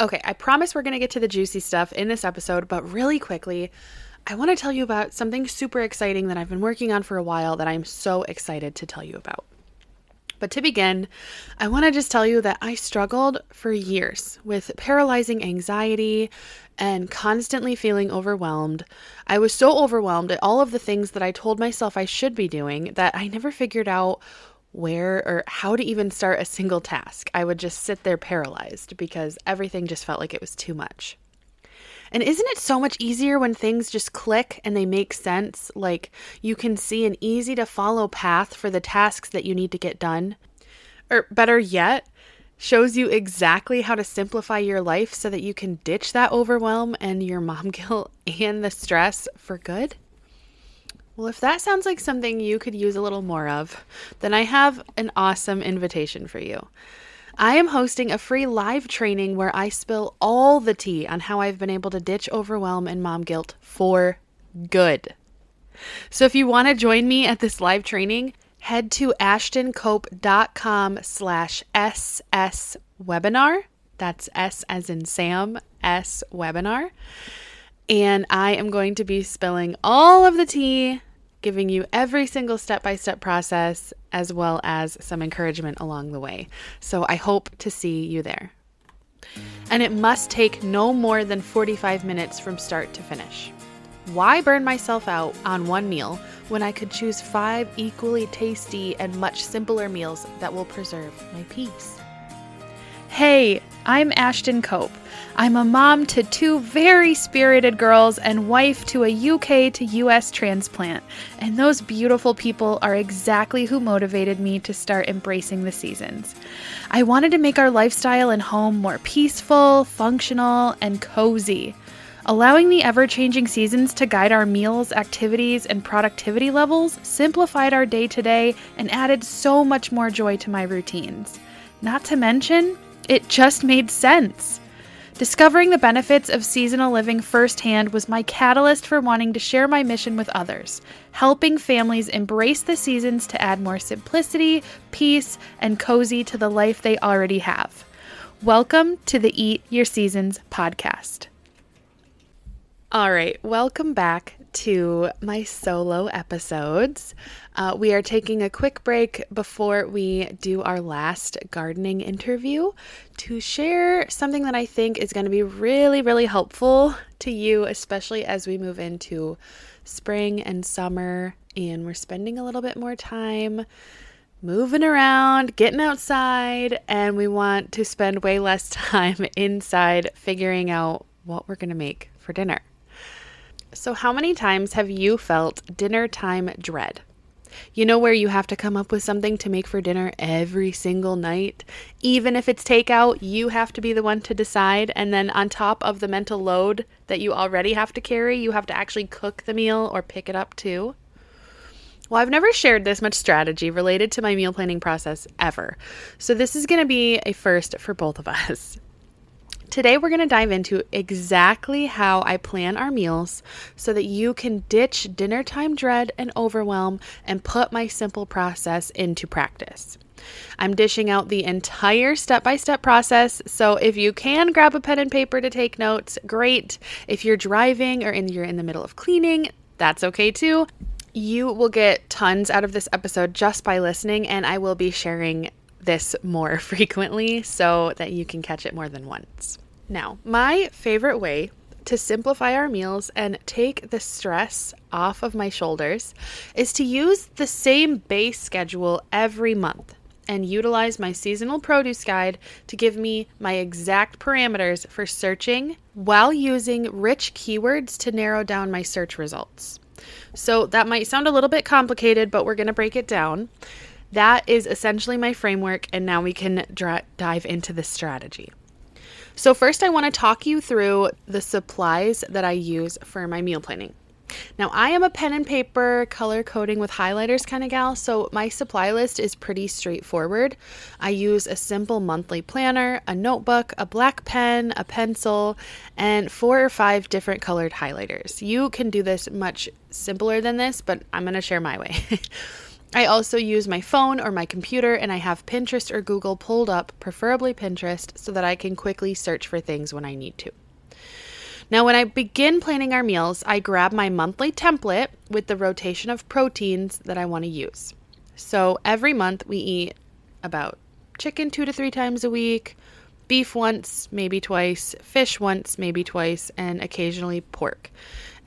Okay, I promise we're going to get to the juicy stuff in this episode, but really quickly, I want to tell you about something super exciting that I've been working on for a while that I'm so excited to tell you about. But to begin, I want to just tell you that I struggled for years with paralyzing anxiety and constantly feeling overwhelmed. I was so overwhelmed at all of the things that I told myself I should be doing that I never figured out where or how to even start a single task. I would just sit there paralyzed because everything just felt like it was too much. And isn't it so much easier when things just click and they make sense? Like you can see an easy to follow path for the tasks that you need to get done? Or better yet, shows you exactly how to simplify your life so that you can ditch that overwhelm and your mom guilt and the stress for good? Well, if that sounds like something you could use a little more of, then I have an awesome invitation for you. I am hosting a free live training where I spill all the tea on how I've been able to ditch overwhelm and mom guilt for good. So if you want to join me at this live training, head to ashtincope.com slash SS webinar. That's S as in Sam, S webinar. And I am going to be spilling all of the tea giving you every single step by step process as well as some encouragement along the way. So I hope to see you there. And it must take no more than 45 minutes from start to finish. Why burn myself out on one meal when I could choose five equally tasty and much simpler meals that will preserve my peace? Hey, I'm Ashtin Cope. I'm a mom to two very spirited girls and wife to a UK to US transplant, and those beautiful people are exactly who motivated me to start embracing the seasons. I wanted to make our lifestyle and home more peaceful, functional, and cozy. Allowing the ever changing seasons to guide our meals, activities, and productivity levels simplified our day to day and added so much more joy to my routines. Not to mention, it just made sense. Discovering the benefits of seasonal living firsthand was my catalyst for wanting to share my mission with others, helping families embrace the seasons to add more simplicity, peace, and cozy to the life they already have. Welcome to the Eat Your Seasons podcast. All right, welcome back to my solo episodes. Uh, we are taking a quick break before we do our last gardening interview to share something that I think is going to be really, really helpful to you, especially as we move into spring and summer and we're spending a little bit more time moving around, getting outside, and we want to spend way less time inside figuring out what we're going to make for dinner. So, how many times have you felt dinner time dread? You know where you have to come up with something to make for dinner every single night? Even if it's takeout, you have to be the one to decide. And then, on top of the mental load that you already have to carry, you have to actually cook the meal or pick it up too. Well, I've never shared this much strategy related to my meal planning process ever. So, this is going to be a first for both of us. Today, we're going to dive into exactly how I plan our meals so that you can ditch dinner time dread and overwhelm and put my simple process into practice. I'm dishing out the entire step by step process, so if you can grab a pen and paper to take notes, great. If you're driving or in, you're in the middle of cleaning, that's okay too. You will get tons out of this episode just by listening, and I will be sharing this more frequently so that you can catch it more than once. Now, my favorite way to simplify our meals and take the stress off of my shoulders is to use the same base schedule every month and utilize my seasonal produce guide to give me my exact parameters for searching while using rich keywords to narrow down my search results. So, that might sound a little bit complicated, but we're going to break it down. That is essentially my framework, and now we can dra- dive into the strategy. So, first, I want to talk you through the supplies that I use for my meal planning. Now, I am a pen and paper, color coding with highlighters kind of gal, so my supply list is pretty straightforward. I use a simple monthly planner, a notebook, a black pen, a pencil, and four or five different colored highlighters. You can do this much simpler than this, but I'm going to share my way. I also use my phone or my computer and I have Pinterest or Google pulled up, preferably Pinterest, so that I can quickly search for things when I need to. Now, when I begin planning our meals, I grab my monthly template with the rotation of proteins that I want to use. So every month we eat about chicken two to three times a week, beef once, maybe twice, fish once, maybe twice, and occasionally pork.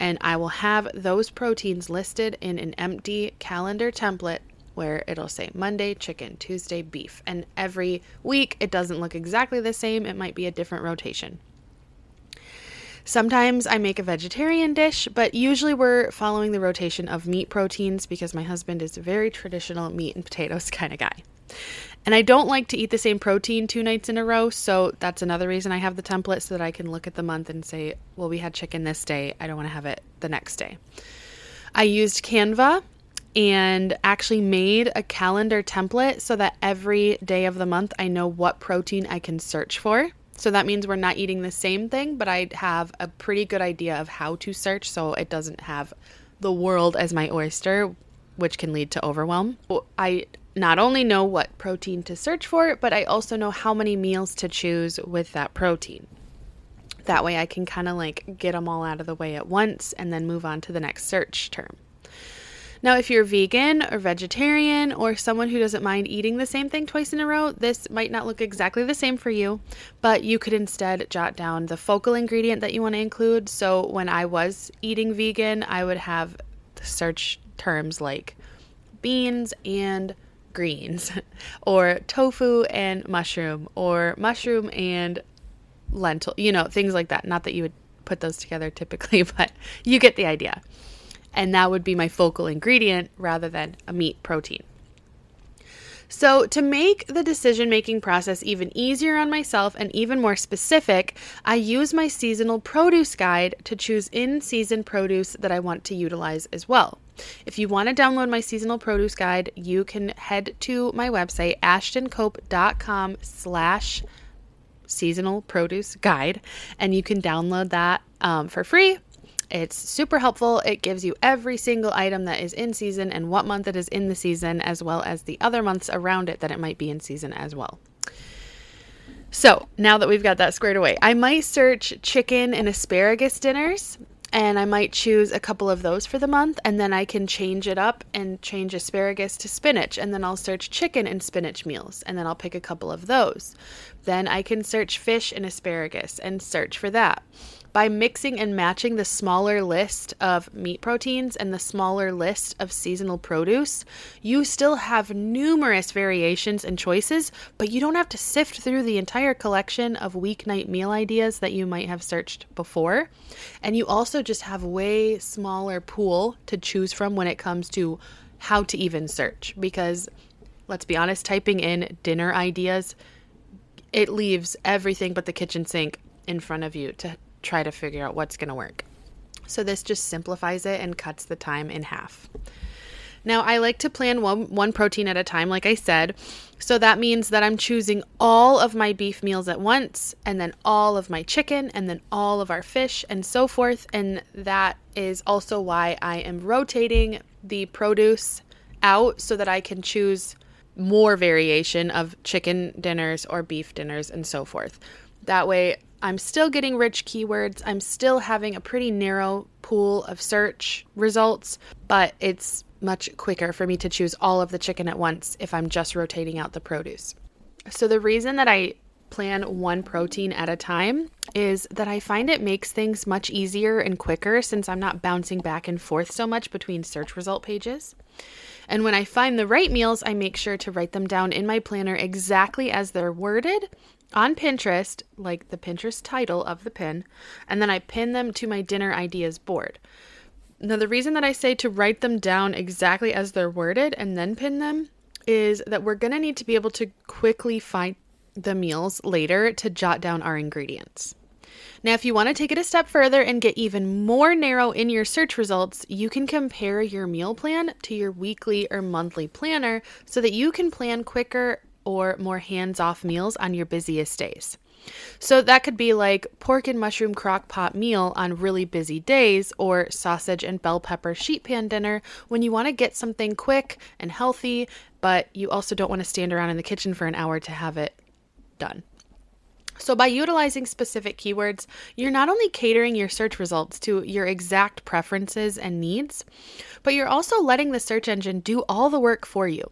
And I will have those proteins listed in an empty calendar template where it'll say Monday chicken, Tuesday beef. And every week it doesn't look exactly the same, it might be a different rotation. Sometimes I make a vegetarian dish, but usually we're following the rotation of meat proteins because my husband is a very traditional meat and potatoes kind of guy. And I don't like to eat the same protein two nights in a row, so that's another reason I have the template so that I can look at the month and say, well, we had chicken this day, I don't want to have it the next day. I used Canva and actually made a calendar template so that every day of the month I know what protein I can search for. So that means we're not eating the same thing, but I have a pretty good idea of how to search so it doesn't have the world as my oyster, which can lead to overwhelm. I not only know what protein to search for, but I also know how many meals to choose with that protein. That way I can kind of like get them all out of the way at once and then move on to the next search term. Now, if you're vegan or vegetarian or someone who doesn't mind eating the same thing twice in a row, this might not look exactly the same for you, but you could instead jot down the focal ingredient that you want to include. So, when I was eating vegan, I would have search terms like beans and greens, or tofu and mushroom, or mushroom and lentil, you know, things like that. Not that you would put those together typically, but you get the idea and that would be my focal ingredient rather than a meat protein. So, to make the decision making process even easier on myself and even more specific, I use my seasonal produce guide to choose in season produce that I want to utilize as well. If you want to download my seasonal produce guide, you can head to my website, ashtincope.com slash seasonal produce guide, and you can download that um, for free it's super helpful. It gives you every single item that is in season and what month it is in the season, as well as the other months around it that it might be in season as well. So now that we've got that squared away, I might search chicken and asparagus dinners and I might choose a couple of those for the month, and then I can change it up and change asparagus to spinach, and then I'll search chicken and spinach meals, and then I'll pick a couple of those. Then I can search fish and asparagus and search for that by mixing and matching the smaller list of meat proteins and the smaller list of seasonal produce, you still have numerous variations and choices, but you don't have to sift through the entire collection of weeknight meal ideas that you might have searched before. And you also just have way smaller pool to choose from when it comes to how to even search because let's be honest, typing in dinner ideas it leaves everything but the kitchen sink in front of you to try to figure out what's going to work. So this just simplifies it and cuts the time in half. Now, I like to plan one, one protein at a time, like I said. So that means that I'm choosing all of my beef meals at once, and then all of my chicken, and then all of our fish, and so forth. And that is also why I am rotating the produce out so that I can choose more variation of chicken dinners or beef dinners and so forth. That way, I'm still getting rich keywords. I'm still having a pretty narrow pool of search results, but it's much quicker for me to choose all of the chicken at once if I'm just rotating out the produce. So, the reason that I plan one protein at a time is that I find it makes things much easier and quicker since I'm not bouncing back and forth so much between search result pages. And when I find the right meals, I make sure to write them down in my planner exactly as they're worded on Pinterest, like the Pinterest title of the pin, and then I pin them to my dinner ideas board. Now, the reason that I say to write them down exactly as they're worded and then pin them is that we're going to need to be able to quickly find the meals later to jot down our ingredients. Now, if you want to take it a step further and get even more narrow in your search results, you can compare your meal plan to your weekly or monthly planner so that you can plan quicker or more hands off meals on your busiest days. So that could be like pork and mushroom crock pot meal on really busy days, or sausage and bell pepper sheet pan dinner when you want to get something quick and healthy, but you also don't want to stand around in the kitchen for an hour to have it done. So, by utilizing specific keywords, you're not only catering your search results to your exact preferences and needs, but you're also letting the search engine do all the work for you.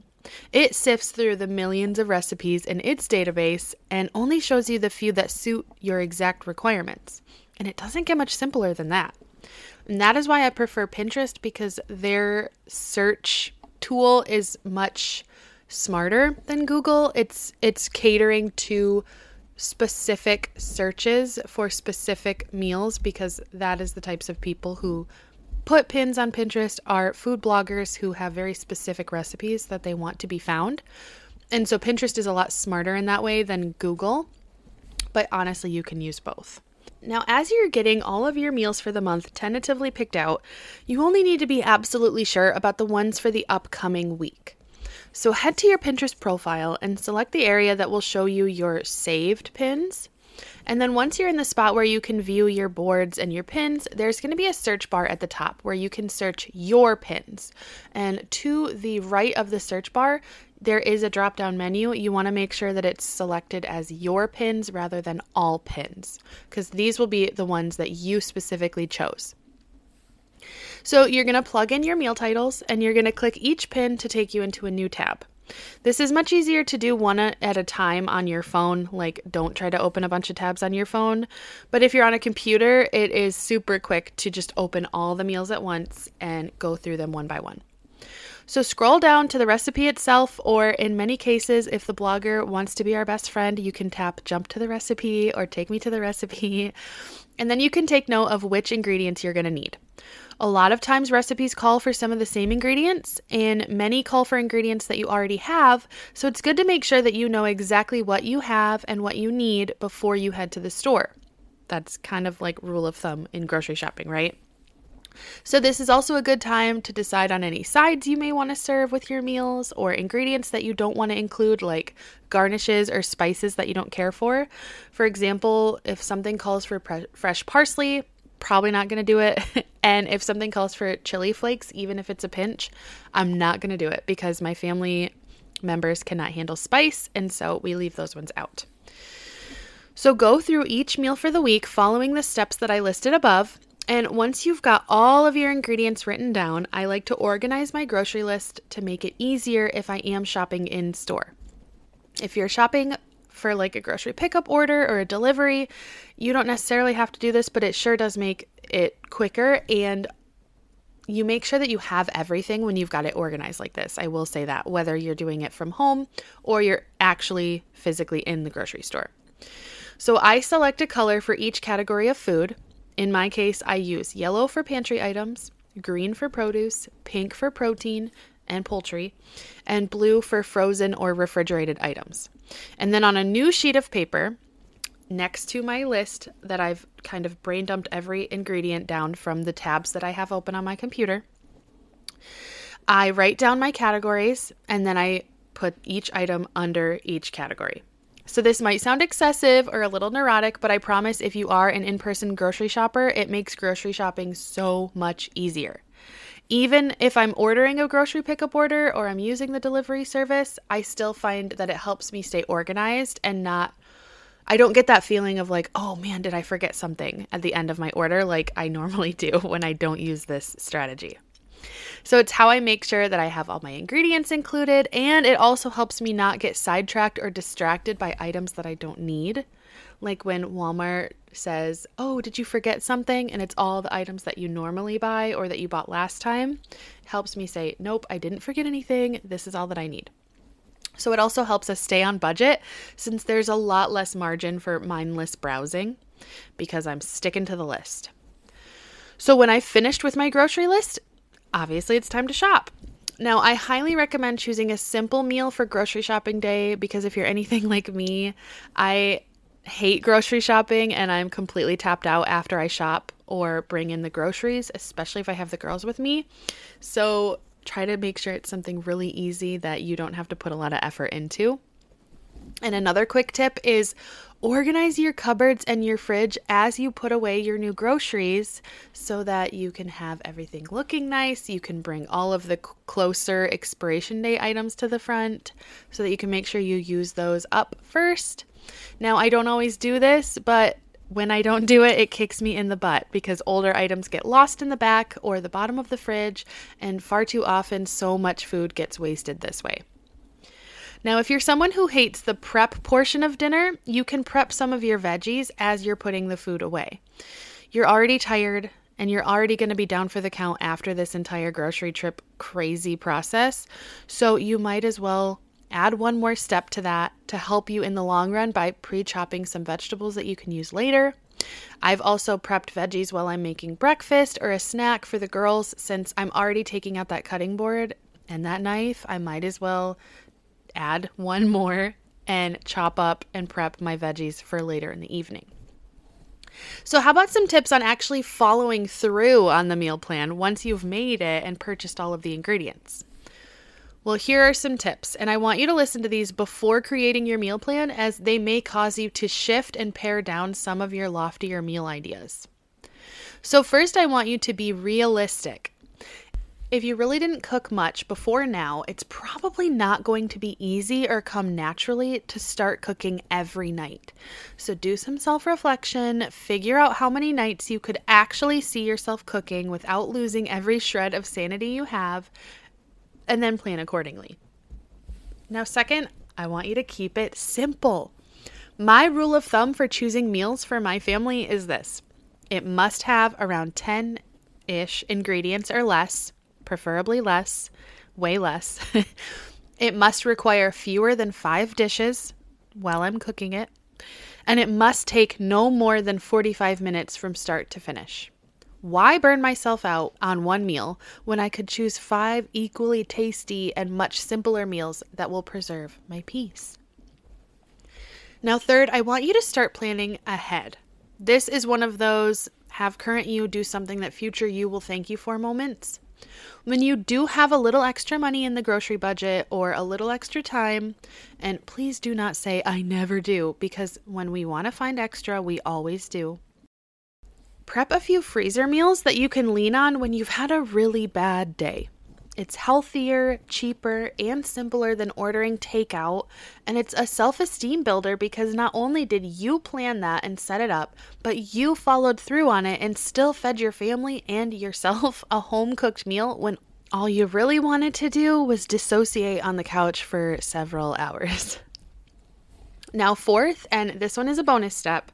It sifts through the millions of recipes in its database and only shows you the few that suit your exact requirements. And it doesn't get much simpler than that. And that is why I prefer Pinterest because their search tool is much smarter than Google. It's it's catering to specific searches for specific meals because that is the types of people who put pins on Pinterest are food bloggers who have very specific recipes that they want to be found. And so Pinterest is a lot smarter in that way than Google, but honestly, you can use both. Now, as you're getting all of your meals for the month tentatively picked out, you only need to be absolutely sure about the ones for the upcoming week. So head to your Pinterest profile and select the area that will show you your saved pins and then once you're in the spot where you can view your boards and your pins, there's going to be a search bar at the top where you can search your pins. And to the right of the search bar, there is a drop down menu. You want to make sure that it's selected as your pins rather than all pins, because these will be the ones that you specifically chose. So you're going to plug in your meal titles and you're going to click each pin to take you into a new tab. This is much easier to do one at a time on your phone. Like, don't try to open a bunch of tabs on your phone. But if you're on a computer, it is super quick to just open all the meals at once and go through them one by one. So scroll down to the recipe itself, or in many cases, if the blogger wants to be our best friend, you can tap jump to the recipe or take me to the recipe. And then you can take note of which ingredients you're going to need. A lot of times, recipes call for some of the same ingredients, and many call for ingredients that you already have. So it's good to make sure that you know exactly what you have and what you need before you head to the store. That's kind of like rule of thumb in grocery shopping, right? So, this is also a good time to decide on any sides you may want to serve with your meals or ingredients that you don't want to include, like garnishes or spices that you don't care for. For example, if something calls for pre- fresh parsley, probably not going to do it. and if something calls for chili flakes, even if it's a pinch, I'm not going to do it because my family members cannot handle spice. And so we leave those ones out. So go through each meal for the week following the steps that I listed above. And once you've got all of your ingredients written down, I like to organize my grocery list to make it easier if I am shopping in store. If you're shopping for like a grocery pickup order or a delivery. You don't necessarily have to do this, but it sure does make it quicker and you make sure that you have everything when you've got it organized like this. I will say that whether you're doing it from home or you're actually physically in the grocery store. So I select a color for each category of food. In my case, I use yellow for pantry items, green for produce, pink for protein, and poultry, and blue for frozen or refrigerated items. And then on a new sheet of paper, next to my list that I've kind of brain dumped every ingredient down from the tabs that I have open on my computer, I write down my categories and then I put each item under each category. So, this might sound excessive or a little neurotic, but I promise if you are an in person grocery shopper, it makes grocery shopping so much easier. Even if I'm ordering a grocery pickup order or I'm using the delivery service, I still find that it helps me stay organized and not I don't get that feeling of like, oh man, did I forget something at the end of my order like I normally do when I don't use this strategy. So it's how I make sure that I have all my ingredients included, and it also helps me not get sidetracked or distracted by items that I don't need. Like when Walmart says, Oh, did you forget something? And it's all the items that you normally buy or that you bought last time. It helps me say, Nope, I didn't forget anything. This is all that I need. So it also helps us stay on budget since there's a lot less margin for mindless browsing because I'm sticking to the list. So when I finished with my grocery list, obviously it's time to shop. Now, I highly recommend choosing a simple meal for grocery shopping day because if you're anything like me, I hate grocery shopping and I'm completely tapped out after I shop or bring in the groceries, especially if I have the girls with me. So try to make sure it's something really easy that you don't have to put a lot of effort into. And another quick tip is Organize your cupboards and your fridge as you put away your new groceries so that you can have everything looking nice. You can bring all of the closer expiration date items to the front so that you can make sure you use those up first. Now, I don't always do this, but when I don't do it, it kicks me in the butt because older items get lost in the back or the bottom of the fridge, and far too often, so much food gets wasted this way. Now, if you're someone who hates the prep portion of dinner, you can prep some of your veggies as you're putting the food away. You're already tired and you're already going to be down for the count after this entire grocery trip crazy process. So you might as well add one more step to that to help you in the long run by pre chopping some vegetables that you can use later. I've also prepped veggies while I'm making breakfast or a snack for the girls since I'm already taking out that cutting board and that knife. I might as well add one more and chop up and prep my veggies for later in the evening. So, how about some tips on actually following through on the meal plan once you've made it and purchased all of the ingredients? Well, here are some tips, and I want you to listen to these before creating your meal plan as they may cause you to shift and pare down some of your loftier meal ideas. So, first, I want you to be realistic. If you really didn't cook much before now, it's probably not going to be easy or come naturally to start cooking every night. So do some self reflection, figure out how many nights you could actually see yourself cooking without losing every shred of sanity you have, and then plan accordingly. Now, second, I want you to keep it simple. My rule of thumb for choosing meals for my family is this it must have around 10 ish ingredients or less, preferably less, way less. it must require fewer than five dishes while I'm cooking it, and it must take no more than 45 minutes from start to finish. Why burn myself out on one meal when I could choose five equally tasty and much simpler meals that will preserve my peace? Now, third, I want you to start planning ahead. This is one of those have current you do something that future you will thank you for moments. When you do have a little extra money in the grocery budget or a little extra time, and please do not say, I never do, because when we want to find extra, we always do prep a few freezer meals that you can lean on when you've had a really bad day. It's healthier, cheaper, and simpler than ordering takeout, and it's a self esteem builder because not only did you plan that and set it up, but you followed through on it and still fed your family and yourself a home cooked meal when all you really wanted to do was dissociate on the couch for several hours. Now, fourth, and this one is a bonus step,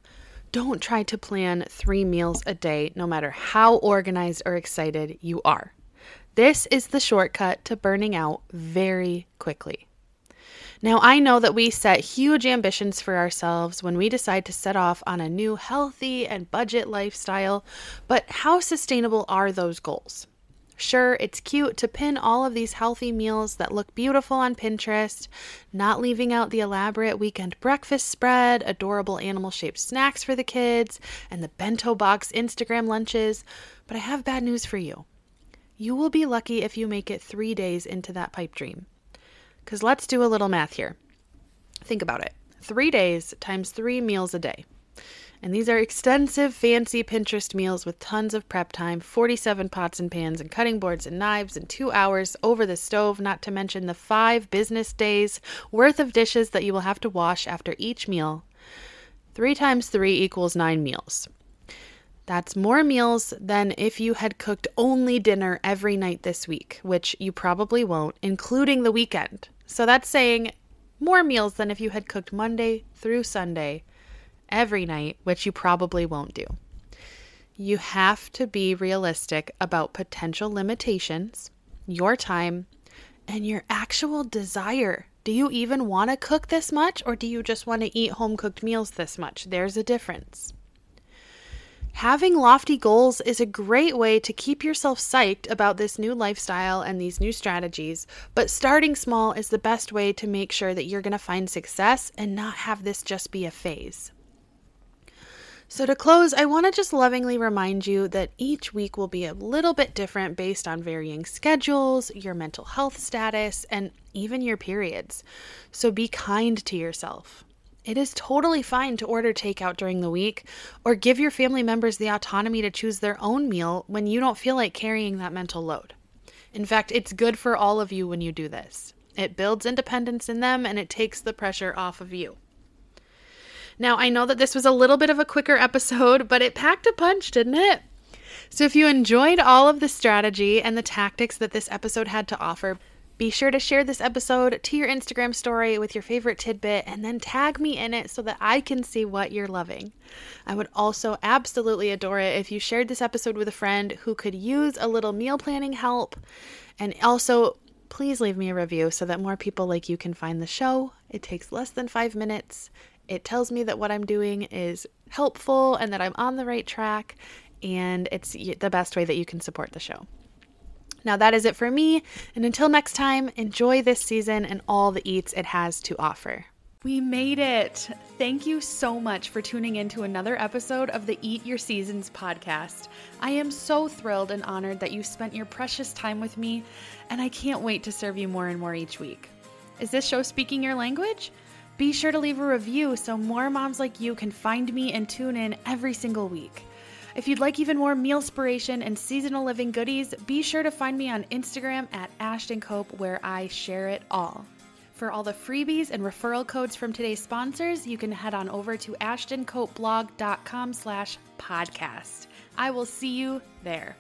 don't try to plan three meals a day, no matter how organized or excited you are. This is the shortcut to burning out very quickly. Now, I know that we set huge ambitions for ourselves when we decide to set off on a new healthy and budget lifestyle, but how sustainable are those goals? Sure, it's cute to pin all of these healthy meals that look beautiful on Pinterest, not leaving out the elaborate weekend breakfast spread, adorable animal shaped snacks for the kids, and the bento box Instagram lunches. But I have bad news for you. You will be lucky if you make it three days into that pipe dream. Because let's do a little math here. Think about it three days times three meals a day. And these are extensive, fancy Pinterest meals with tons of prep time 47 pots and pans, and cutting boards and knives, and two hours over the stove, not to mention the five business days worth of dishes that you will have to wash after each meal. Three times three equals nine meals. That's more meals than if you had cooked only dinner every night this week, which you probably won't, including the weekend. So that's saying more meals than if you had cooked Monday through Sunday every night, which you probably won't do. You have to be realistic about potential limitations, your time, and your actual desire. Do you even want to cook this much, or do you just want to eat home cooked meals this much? There's a difference. Having lofty goals is a great way to keep yourself psyched about this new lifestyle and these new strategies, but starting small is the best way to make sure that you're going to find success and not have this just be a phase. So, to close, I want to just lovingly remind you that each week will be a little bit different based on varying schedules, your mental health status, and even your periods. So, be kind to yourself. It is totally fine to order takeout during the week or give your family members the autonomy to choose their own meal when you don't feel like carrying that mental load. In fact, it's good for all of you when you do this. It builds independence in them and it takes the pressure off of you. Now, I know that this was a little bit of a quicker episode, but it packed a punch, didn't it? So, if you enjoyed all of the strategy and the tactics that this episode had to offer, be sure to share this episode to your Instagram story with your favorite tidbit and then tag me in it so that I can see what you're loving. I would also absolutely adore it if you shared this episode with a friend who could use a little meal planning help. And also, please leave me a review so that more people like you can find the show. It takes less than five minutes. It tells me that what I'm doing is helpful and that I'm on the right track, and it's the best way that you can support the show. Now, that is it for me, and until next time, enjoy this season and all the eats it has to offer. We made it! Thank you so much for tuning in to another episode of the Eat Your Seasons podcast. I am so thrilled and honored that you spent your precious time with me, and I can't wait to serve you more and more each week. Is this show speaking your language? Be sure to leave a review so more moms like you can find me and tune in every single week. If you'd like even more meal inspiration and seasonal living goodies, be sure to find me on Instagram at Ashtin Cope where I share it all. For all the freebies and referral codes from today's sponsors, you can head on over to ashtincopeblog.com slash podcast. I will see you there.